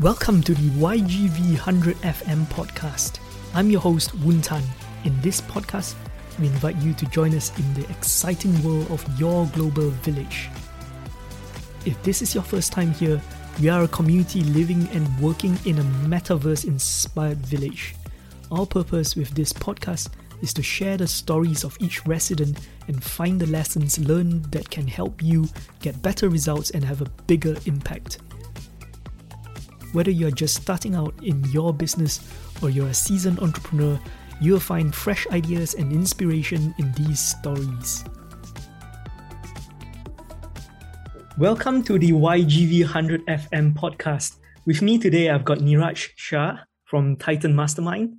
Welcome to the YGV 100 FM podcast. I'm your host, Woon Tan. In this podcast, we invite you to join us in the exciting world of your global village. If this is your first time here, we are a community living and working in a metaverse inspired village. Our purpose with this podcast is to share the stories of each resident and find the lessons learned that can help you get better results and have a bigger impact. Whether you're just starting out in your business or you're a seasoned entrepreneur, you'll find fresh ideas and inspiration in these stories. Welcome to the YGV 100 FM podcast. With me today, I've got Neeraj Shah from Titan Mastermind.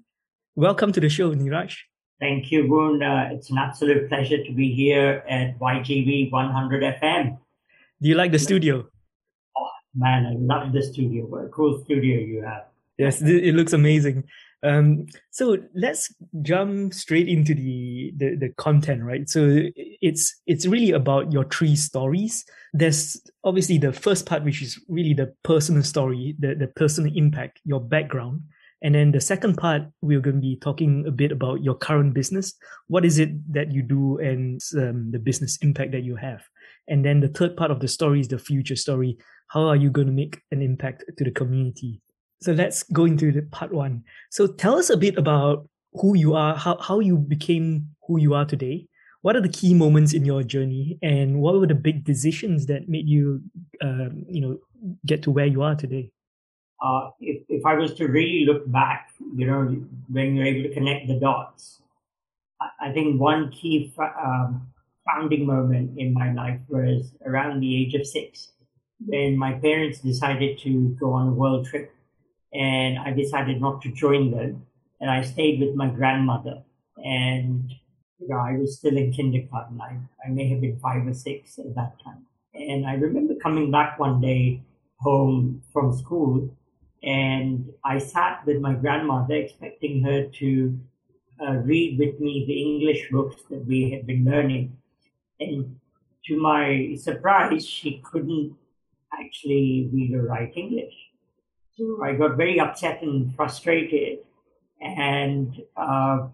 Welcome to the show, Neeraj. Thank you, Woon. Uh, it's an absolute pleasure to be here at YGV 100 FM. Do you like the studio? Man, I love the studio. What a cool studio you have. Yes, it looks amazing. Um, so let's jump straight into the, the, the content, right? So it's it's really about your three stories. There's obviously the first part, which is really the personal story, the the personal impact, your background, and then the second part, we're going to be talking a bit about your current business. What is it that you do, and um, the business impact that you have. And then the third part of the story is the future story. How are you going to make an impact to the community? So let's go into the part one. So tell us a bit about who you are, how, how you became who you are today. What are the key moments in your journey, and what were the big decisions that made you, um, you know, get to where you are today? Uh, if, if I was to really look back, you know, when you're able to connect the dots, I, think one key um, founding moment in my life was around the age of six when my parents decided to go on a world trip and I decided not to join them and I stayed with my grandmother and you know, I was still in kindergarten. I, I may have been five or six at that time. And I remember coming back one day home from school and I sat with my grandmother expecting her to uh, read with me the English books that we had been learning. And to my surprise, she couldn't actually read or write English. So I got very upset and frustrated. And uh,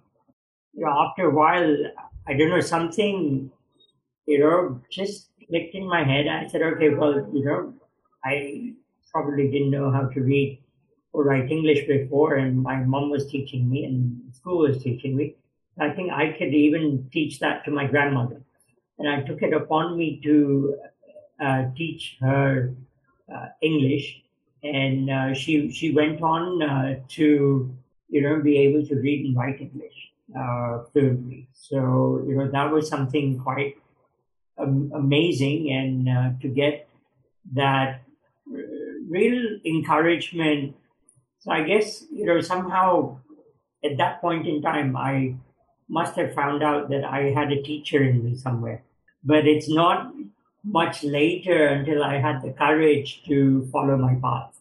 you know, after a while, I don't know, something, you know, just clicked in my head. I said, okay, well, you know, I probably didn't know how to read or write English before, and my mom was teaching me, and school was teaching me. I think I could even teach that to my grandmother and I took it upon me to teach her uh, English, and uh, she she went on uh, to you know be able to read and write English uh, fluently. So you know that was something quite um, amazing, and uh, to get that real encouragement. So I guess you know somehow at that point in time I must have found out that I had a teacher in me somewhere but it's not much later until I had the courage to follow my path.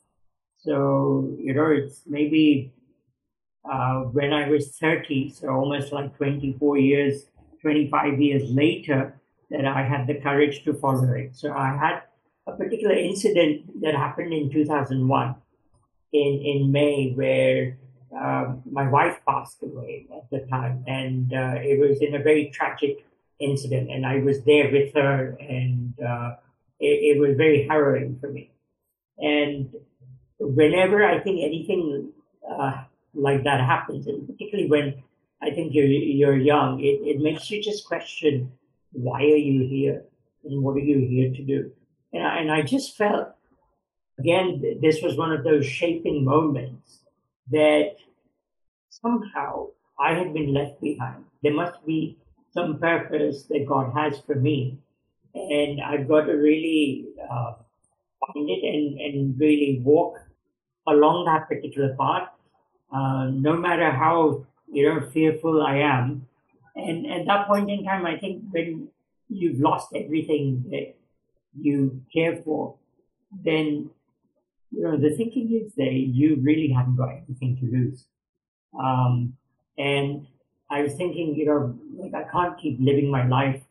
So, you know, it's maybe uh, when I was 30, so almost like 24 years, 25 years later, that I had the courage to follow it. So I had a particular incident that happened in 2001 in, in May where uh, my wife passed away at the time. And uh, it was in a very tragic incident, and I was there with her, and uh, it, it, was very harrowing for me. And whenever I think anything uh, like that happens, and particularly when I think you're you're young, it, it makes you just question why are you here and what are you here to do? And I, and I just felt again this was one of those shaping moments that somehow I had been left behind. There must be some purpose that God has for me. And I've got to really uh, find it and, and really walk along that particular path, uh, no matter how you know fearful I am. And at that point in time, I think when you've lost everything that you care for, then you know the thinking is that you really haven't got anything to lose. Um, and I was thinking, you know, like I can't keep living my life,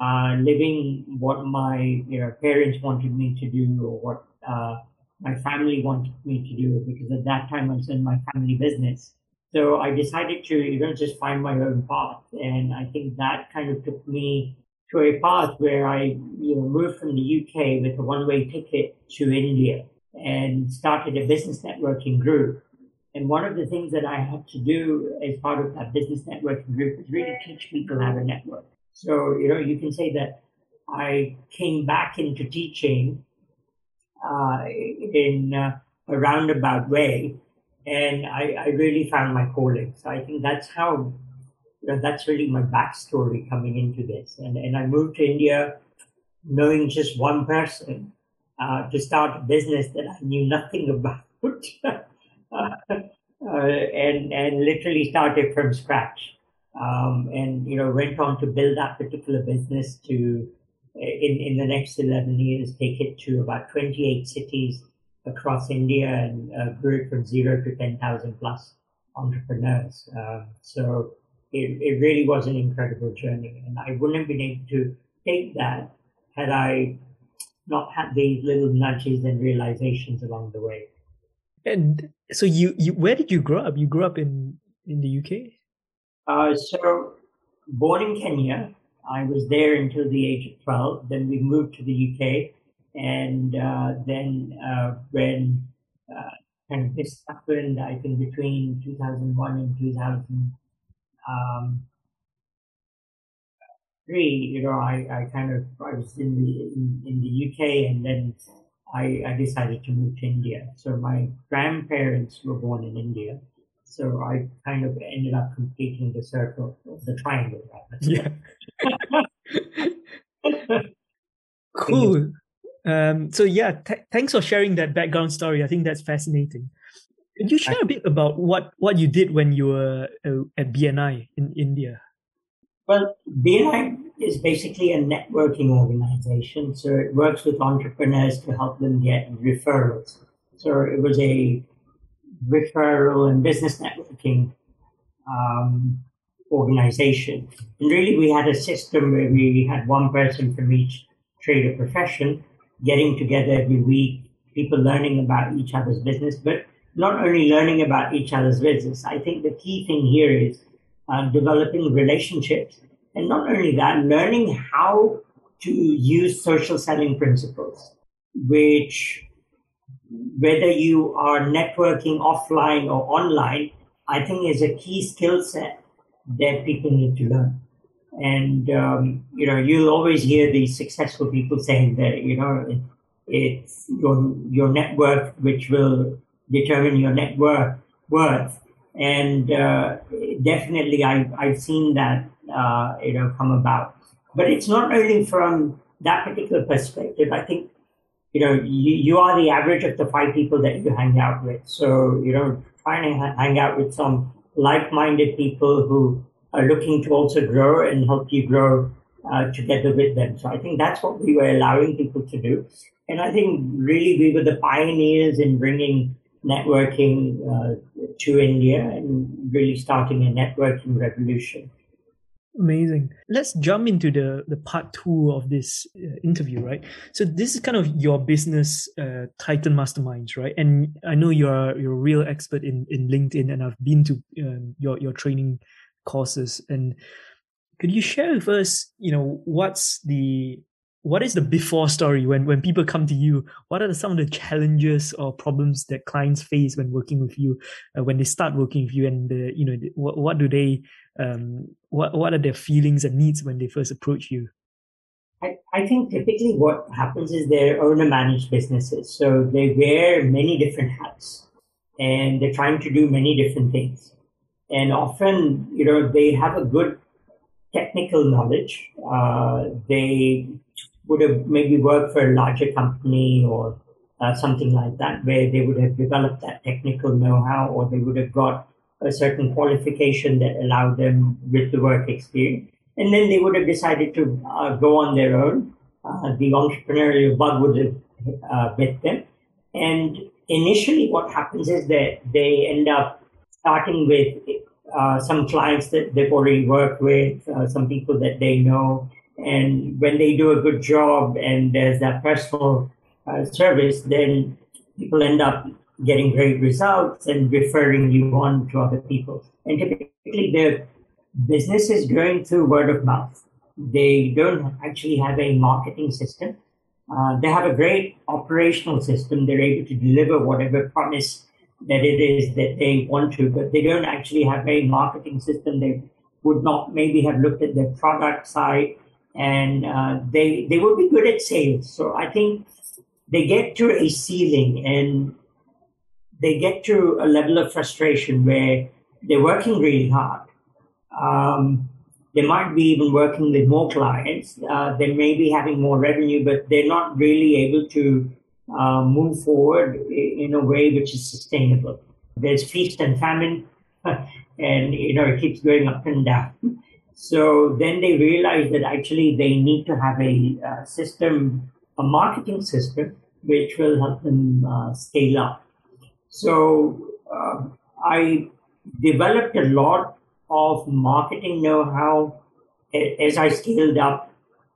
uh, living what my you know parents wanted me to do or what uh, my family wanted me to do because at that time I was in my family business. So I decided to, you know, just find my own path. And I think that kind of took me to a path where I, you know, moved from the UK with a one-way ticket to India and started a business networking group. And one of the things that I had to do as part of that business networking group was really teach people how to network. So, you know, you can say that I came back into teaching uh, in uh, a roundabout way, and I, I, really found my calling. So I think that's how, you know, that's really my backstory coming into this. And, and I moved to India knowing just one person uh, to start a business that I knew nothing about. Uh, and and literally started from scratch, um, and you know went on to build that particular business to in, in the next 11 years, take it to about 28 cities across India and uh, grew it from zero to 10,000 plus entrepreneurs. Um, so it, it really was an incredible journey. And I wouldn't have been able to take that had I not had these little nudges and realizations along the way. And so you, you where did you grow up? You grew up in, in the UK? Uh, so born in Kenya, I was there until the age of 12. Then we moved to the UK. And uh, then uh, when uh, kind of this happened, I think between 2001 and 2003, um, you know, I, I kind of, I was in the, in, in the UK and then I, I decided to move to India. So my grandparents were born in India. So I kind of ended up completing the circle, the triangle. Yeah. cool. Um, so yeah, th- thanks for sharing that background story. I think that's fascinating. Could you share a bit about what, what you did when you were uh, at BNI in India? Well, BNI is basically a networking organization. So it works with entrepreneurs to help them get referrals. So it was a referral and business networking um, organization. And really, we had a system where we had one person from each trade or profession getting together every week, people learning about each other's business, but not only learning about each other's business. I think the key thing here is uh, developing relationships. And not only that, learning how to use social selling principles, which whether you are networking offline or online, I think is a key skill set that people need to learn. And, um, you know, you'll always hear these successful people saying that, you know, it's your, your network which will determine your net worth. And uh, definitely I've, I've seen that, uh, you know, come about. But it's not only from that particular perspective. I think you know, you, you are the average of the five people that you hang out with. So, you know, trying to hang out with some like-minded people who are looking to also grow and help you grow uh, together with them. So I think that's what we were allowing people to do. And I think really we were the pioneers in bringing networking uh, to India and really starting a networking revolution. Amazing. Let's jump into the the part two of this uh, interview, right? So this is kind of your business, uh, Titan Masterminds, right? And I know you're you're a real expert in in LinkedIn, and I've been to um, your your training courses. And could you share with us, you know, what's the what is the before story when when people come to you? What are some of the challenges or problems that clients face when working with you uh, when they start working with you and you know what, what do they um, what what are their feelings and needs when they first approach you? I, I think typically what happens is they're owner managed businesses. So they wear many different hats and they're trying to do many different things. And often you know they have a good technical knowledge. Uh, they would have maybe worked for a larger company or uh, something like that, where they would have developed that technical know-how, or they would have got a certain qualification that allowed them with the work experience, and then they would have decided to uh, go on their own. Uh, the entrepreneurial bug would have uh, bit them, and initially, what happens is that they end up starting with uh, some clients that they've already worked with, uh, some people that they know, and when they do a good job and there's that personal uh, service, then people end up getting great results and referring you on to other people. And typically, the business is growing through word of mouth. They don't actually have a marketing system. Uh, they have a great operational system. They're able to deliver whatever promise that it is that they want to, but they don't actually have a marketing system. They would not maybe have looked at their product side and uh, they they would be good at sales. So I think they get to a ceiling and they get to a level of frustration where they're working really hard. Um, they might be even working with more clients. Uh, they may be having more revenue, but they're not really able to uh, move forward in a way which is sustainable. There's feast and famine, and you know it keeps going up and down. So then they realize that actually they need to have a uh, system, a marketing system, which will help them uh, scale up. So uh, I developed a lot of marketing know-how as I scaled up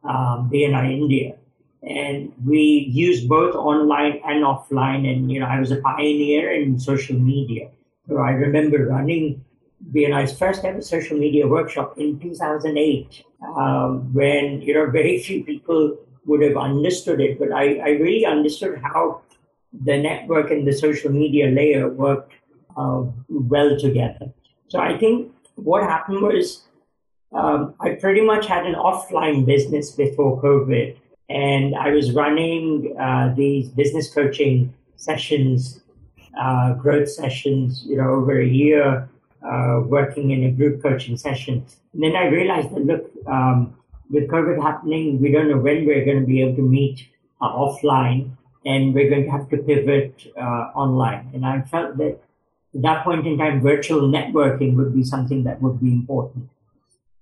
um, BNI India. And we used both online and offline. And, you know, I was a pioneer in social media. So I remember running BNI's first ever social media workshop in 2008, um, when you know very few people would have understood it, but I, I really understood how the network and the social media layer worked uh, well together. So I think what happened was um, I pretty much had an offline business before COVID, and I was running uh, these business coaching sessions, uh, growth sessions, you know, over a year uh, working in a group coaching session. And then I realized that, look, um, with COVID happening, we don't know when we're going to be able to meet uh, offline and we're going to have to pivot uh, online. And I felt that at that point in time, virtual networking would be something that would be important.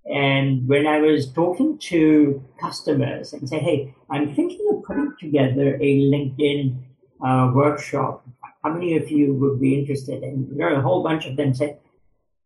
And when I was talking to customers and say, hey, I'm thinking of putting together a LinkedIn uh, workshop. How many of you would be interested? And you know, a whole bunch of them said,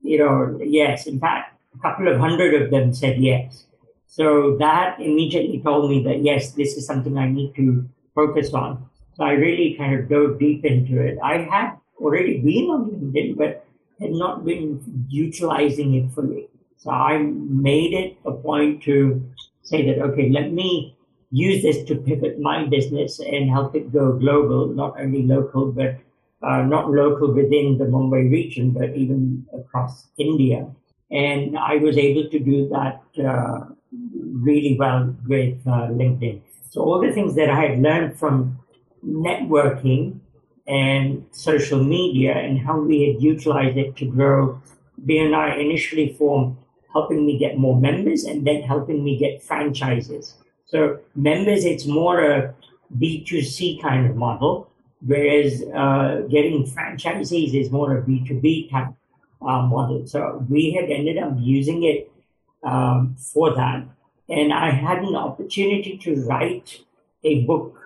you know, yes. In fact, a couple of hundred of them said yes. So that immediately told me that yes, this is something I need to focus on. So I really kind of dove deep into it. I had already been on LinkedIn, but had not been utilizing it fully. So I made it a point to say that, okay, let me use this to pivot my business and help it go global, not only local, but uh, not local within the Mumbai region, but even across India. And I was able to do that uh, really well with uh, LinkedIn. So all the things that I had learned from networking and social media and how we had utilized it to grow BNI initially formed helping me get more members and then helping me get franchises. So members, it's more a B2C kind of model whereas uh, getting franchisees is more a B2B type uh, model. So we had ended up using it um, for that. And I had an opportunity to write a book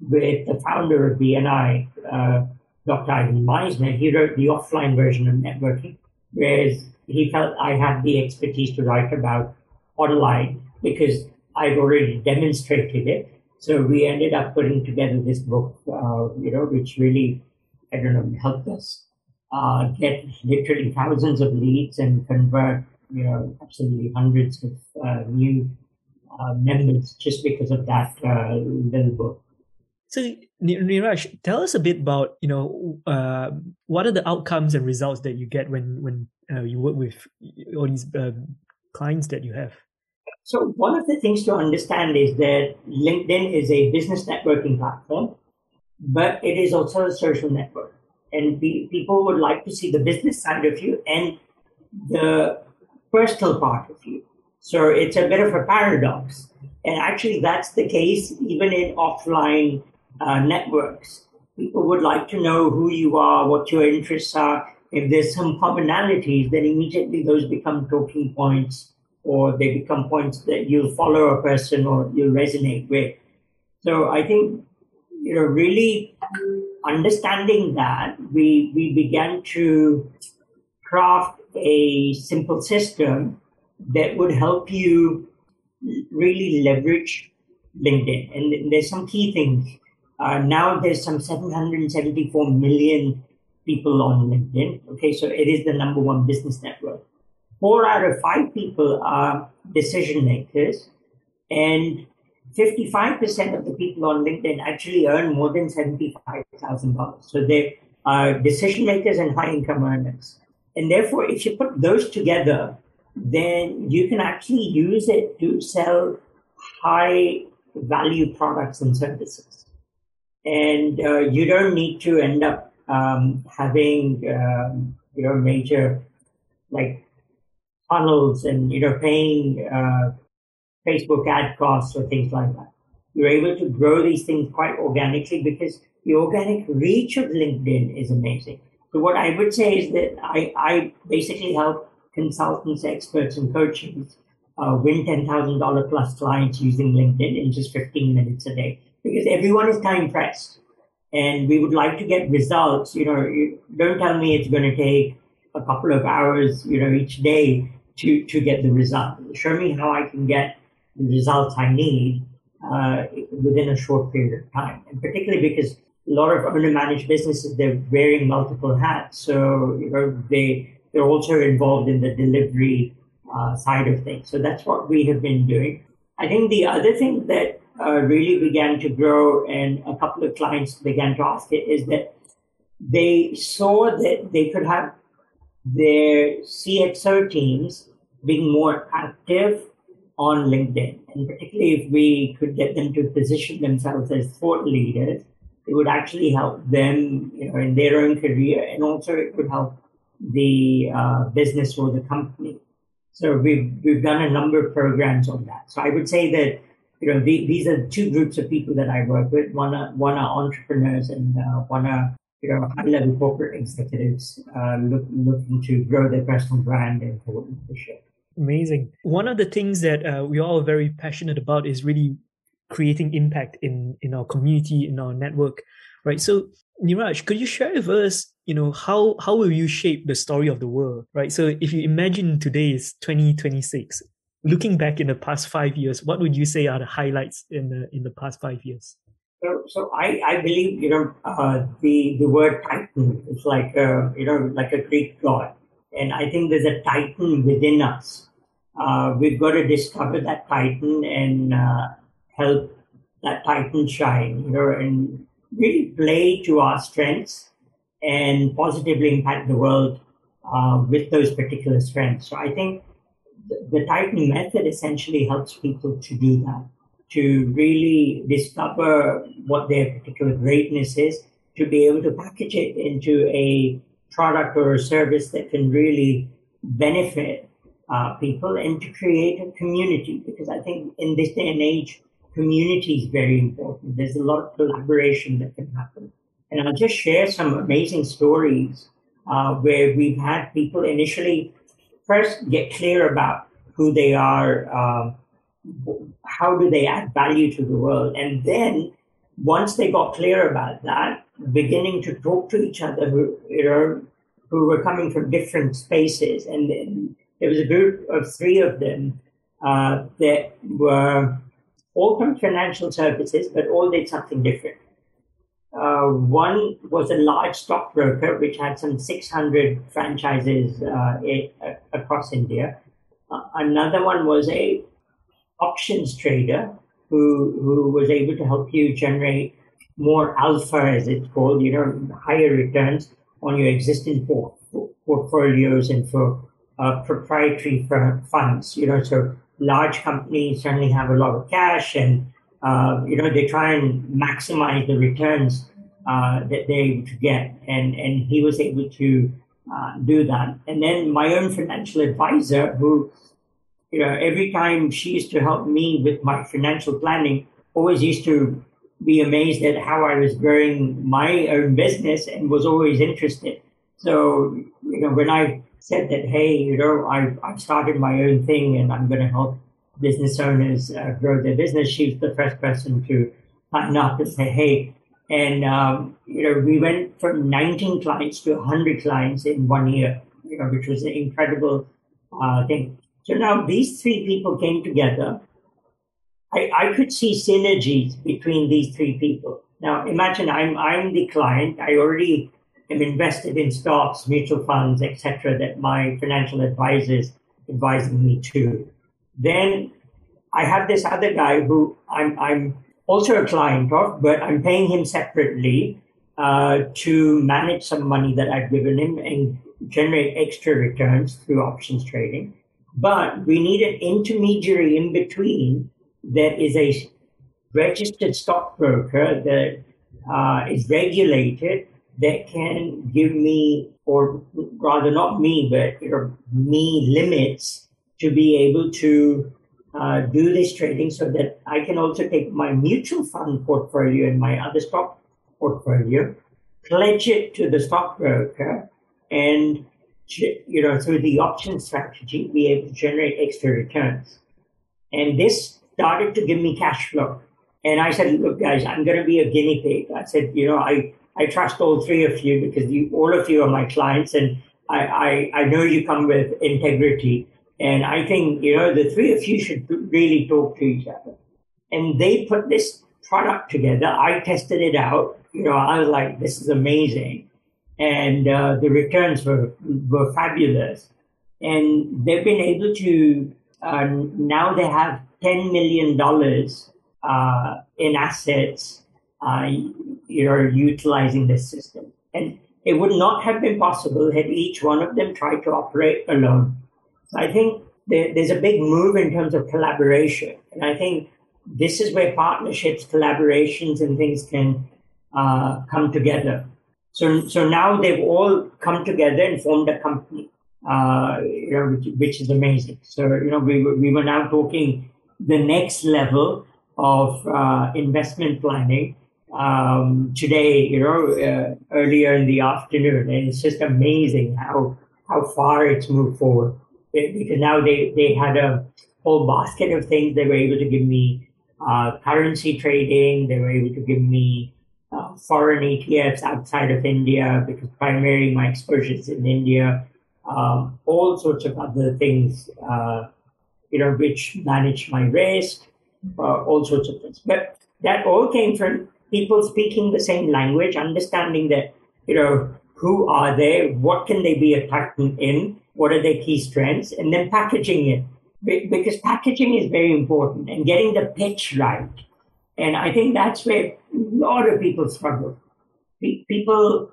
with the founder of BNI, uh, Dr. Ivan Misner. He wrote the offline version of networking, whereas he felt I had the expertise to write about online because I'd already demonstrated it. So we ended up putting together this book, uh, you know, which really, I don't know, helped us uh, get literally thousands of leads and convert, you know, absolutely hundreds of uh, new uh, members just because of that uh, little book. So, Neeraj, tell us a bit about, you know, uh, what are the outcomes and results that you get when when you work with all these clients that you have? So one of the things to understand is that LinkedIn is a business networking platform, but it is also a social network. And be, people would like to see the business side of you and the personal part of you. So it's a bit of a paradox. And actually, that's the case even in offline uh, networks. People would like to know who you are, what your interests are. If there's some commonalities, then immediately those become talking points or they become points that you'll follow a person or you'll resonate with. So I think, you know, really understanding that, we, we began to craft a simple system that would help you really leverage LinkedIn. And there's some key things. Uh, now there's some 774 million people on LinkedIn. Okay, so it is the number one business network. Four out of five people are decision makers, and 55% of the people on LinkedIn actually earn more than $75,000. So they are decision makers and high income earners. And therefore, if you put those together, then you can actually use it to sell high value products and services. And uh, you don't need to end up um, having um, major like funnels and you know paying uh, Facebook ad costs or things like that. You're able to grow these things quite organically because the organic reach of LinkedIn is amazing. So what I would say is that I, I basically help consultants, experts, and coaches uh, win $10,000 plus clients using LinkedIn in just 15 minutes a day because everyone is time pressed and we would like to get results. You know, don't tell me it's going to take a couple of hours, you know, each day to, to get the result. Show me how I can get the results I need uh, within a short period of time. And particularly because a lot of owner managed businesses, they're wearing multiple hats. So, you know, they, they're also involved in the delivery uh, side of things. So that's what we have been doing. I think the other thing that uh, really began to grow and a couple of clients began to ask it is that they saw that they could have their CXO teams being more active on LinkedIn. And particularly if we could get them to position themselves as thought leaders, it would actually help them, you know, in their own career, and also it would help the uh, business or the company. So we've we've done a number of programs on that. So I would say that you know the, these are two groups of people that I work with. One are one are entrepreneurs, and uh, one are you know high level corporate executives uh, look, looking to grow their personal brand and thought leadership. Amazing. One of the things that uh, we are all are very passionate about is really creating impact in in our community, in our network, right? So, Neeraj, could you share with us, you know, how how will you shape the story of the world, right? So, if you imagine today is 2026, looking back in the past five years, what would you say are the highlights in the in the past five years? So, so I, I believe you know uh, the the word titan is like a, you know like a Greek god and I think there's a titan within us. Uh, we've got to discover that titan and uh, help that titan shine, you know, and really play to our strengths and positively impact the world uh, with those particular strengths. So I think the, the Titan method essentially helps people to do that, to really discover what their particular greatness is, to be able to package it into a product or a service that can really benefit uh, people and to create a community because I think in this day and age, community is very important. There's a lot of collaboration that can happen. And I'll just share some amazing stories uh, where we've had people initially first get clear about who they are, uh, how do they add value to the world, and then once they got clear about that, beginning to talk to each other who, you know, who were coming from different spaces. And then there was a group of three of them uh, that were all from financial services, but all did something different. Uh, one was a large stockbroker, which had some 600 franchises uh, across India. Uh, another one was a options trader who, who was able to help you generate more alpha, as it's called, you know, higher returns on your existing por- portfolios and for uh, proprietary funds. You know, so large companies certainly have a lot of cash and, uh, you know, they try and maximize the returns uh, that they're able to get. And, and he was able to uh, do that. And then my own financial advisor, who, you know, every time she used to help me with my financial planning, always used to be amazed at how I was growing my own business and was always interested. So, you know, when I said that, hey, you know, I've, I've started my own thing and I'm going to help business owners uh, grow their business, she's the first person to sign up and say, hey, and, um, you know, we went from 19 clients to 100 clients in one year, you know, which was an incredible uh, thing. So now these three people came together I, I could see synergies between these three people. Now, imagine I'm I'm the client. I already am invested in stocks, mutual funds, etc. That my financial advisors advising me to. Then I have this other guy who I'm I'm also a client of, but I'm paying him separately uh, to manage some money that I've given him and generate extra returns through options trading. But we need an intermediary in between that is a registered stockbroker that uh, is regulated that can give me, or rather not me, but you know, me limits to be able to uh, do this trading so that I can also take my mutual fund portfolio and my other stock portfolio, pledge it to the stockbroker, and you know through the option strategy be able to generate extra returns. And this started to give me cash flow. And I said, look, guys, I'm going to be a guinea pig. I said, you know, I, I trust all three of you because you, all of you are my clients and I, I, I know you come with integrity. And I think, you know, the three of you should really talk to each other. And they put this product together. I tested it out. You know, I was like, this is amazing. And uh, the returns were, were fabulous. And they've been able to, uh, now they have $10 million uh, in assets, uh, you know, utilizing this system. And it would not have been possible had each one of them tried to operate alone. So I think there, there's a big move in terms of collaboration. And I think this is where partnerships, collaborations, and things can uh, come together. So, so now they've all come together and formed a company, uh, you know, which, which, is amazing. So, you know, we, we were now talking the next level of uh, investment planning um, today, you know, uh, earlier in the afternoon. And it's just amazing how, how far it's moved forward. It, because now they, they had a whole basket of things. They were able to give me uh, currency trading. They were able to give me uh, foreign ETFs outside of India because primarily my exposure is in India. Um, all sorts of other things uh, you know, which manage my risk, uh, all sorts of things. But that all came from people speaking the same language, understanding that, you know, who are they, what can they be a Titan in, what are their key strengths, and then packaging it. Because packaging is very important and getting the pitch right. And I think that's where a lot of people struggle. People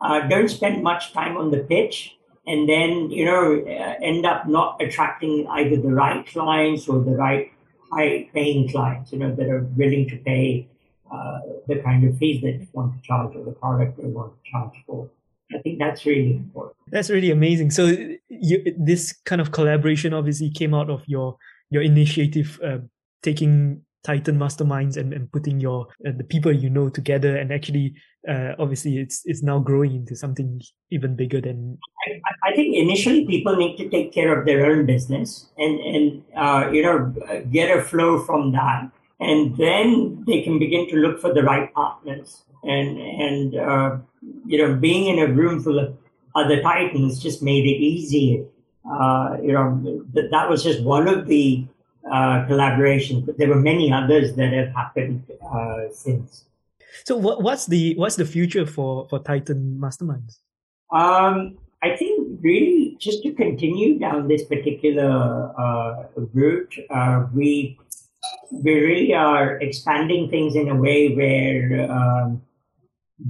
uh, don't spend much time on the pitch and then you know uh, end up not attracting either the right clients or the right high paying clients you know that are willing to pay uh, the kind of fees that they want to charge or the product they want to charge for. I think that's really important. That's really amazing. So you, this kind of collaboration obviously came out of your your initiative uh, taking Titan masterminds and, and putting your uh, the people you know together. And actually uh, obviously it's it's now growing into something even bigger than I, I, think initially people need to take care of their own business and and uh, you know get a flow from that. And then they can begin to look for the right partners and and uh, you know being in a room full of other titans just made it easier. Uh, you know that, that was just one of the uh, collaborations, but there were many others that have happened uh, since. So, what, what's the what's the future for for Titan Masterminds? Um, I think really just to continue down this particular uh, route, uh, we we really are expanding things in a way where um,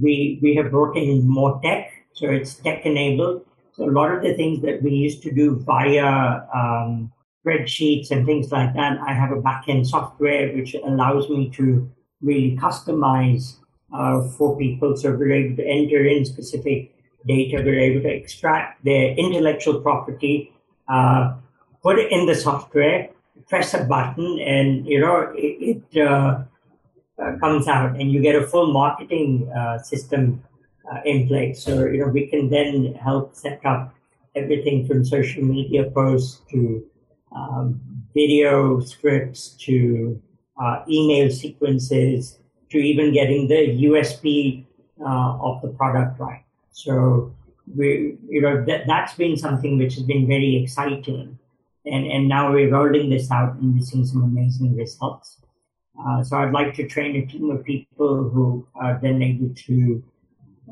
we we have brought in more tech, so it's tech enabled. So a lot of the things that we used to do via um, spreadsheets and things like that. I have a backend software which allows me to really customize uh, for people. So we're able to enter in specific data. We're able to extract their intellectual property, uh, put it in the software, press a button, and you know it, it uh, uh comes out, and you get a full marketing uh, system uh, in place. So you know we can then help set up everything from social media posts to um, video scripts to uh, email sequences to even getting the USP uh, of the product right. So we, you know, that, that's been something which has been very exciting. And, and now we're rolling this out and we're seeing some amazing results. Uh, so I'd like to train a team of people who are then able to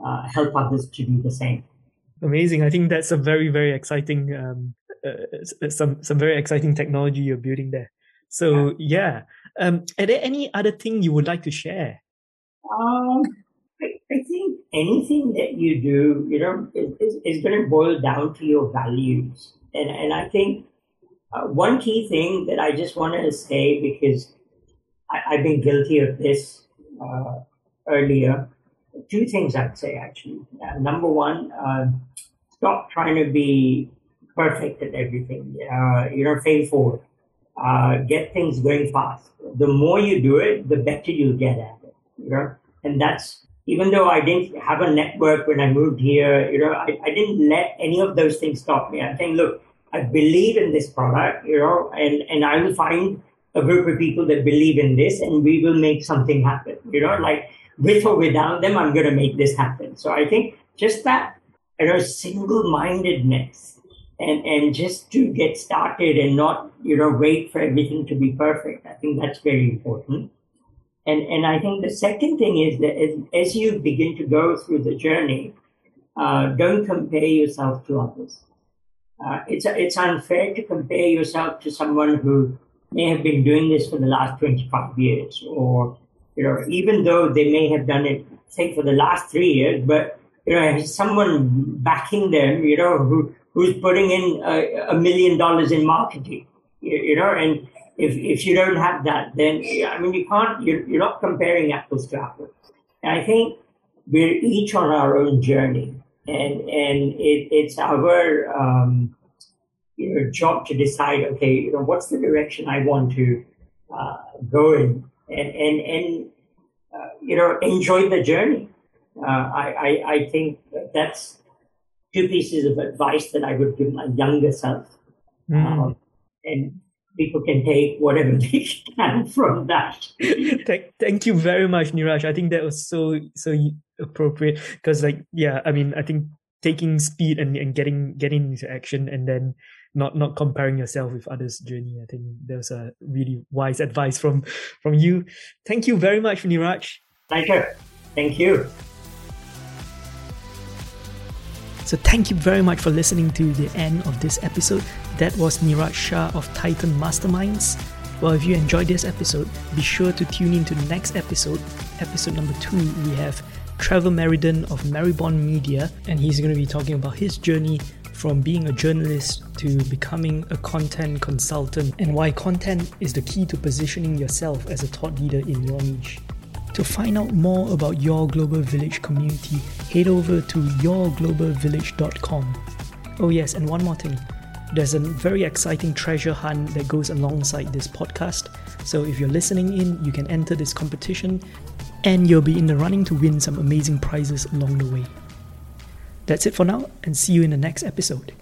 uh, help others to do the same. Amazing! I think that's a very very exciting um, uh, some some very exciting technology you're building there. So yeah, um, are there any other thing you would like to share? Um, I, I think anything that you do, you know, is, is going to boil down to your values, and and I think uh, one key thing that I just wanted to say because I, have been guilty of this uh, earlier. Two things I'd say actually. Uh, number one, uh, stop trying to be perfect at everything. Uh, you know, fail forward. Uh, get things going fast. The more you do it, the better you get at it. You know, and that's even though I didn't have a network when I moved here. You know, I, I didn't let any of those things stop me. I think, look, I believe in this product. You know, and and I will find a group of people that believe in this, and we will make something happen. You know, like with or without them, I'm going to make this happen. So I think just that you know single-mindedness and and just to get started and not you know wait for everything to be perfect. I think that's very important. And and i think the second thing is that as, as you begin to go through the journey uh, don't compare yourself to others. Uh, it's it's unfair to compare yourself to someone who may have been doing this for the last 25 years or you know even though they may have done it say for the last three years but you know someone backing them you know who who's putting in a, million dollars in marketing, you, you, know, and if, if you don't have that, then, I mean, you can't, you're, you're not comparing apples to apples. And I think we're each on our own journey and, and it, it's our, um, you know, job to decide, okay, you know, what's the direction I want to uh, go in and, and, and uh, you know, enjoy the journey. Uh, I, I, I think that's two pieces of advice that I would give my younger self. Mm. Um, and people can take whatever they can from that. thank, thank you very much, Neeraj. I think that was so so appropriate because, like, yeah, I mean, I think taking speed and, and getting getting into action and then not not comparing yourself with others' journey. I think that was a really wise advice from from you. Thank you very much, Neeraj. Thank you. Thank you. So thank you very much for listening to the end of this episode. That was Neeraj Shah of Titan Masterminds. Well, if you enjoyed this episode, be sure to tune in to the next episode, episode number two. We have Trevor Meriden of Maribond Media, and he's going to be talking about his journey from being a journalist to becoming a content consultant and why content is the key to positioning yourself as a thought leader in your niche. To find out more about Your Global Village community, head over to yourglobalvillage.com. Oh, yes, and one more thing. There's a very exciting treasure hunt that goes alongside this podcast. So if you're listening in, you can enter this competition and you'll be in the running to win some amazing prizes along the way. That's it for now, and see you in the next episode.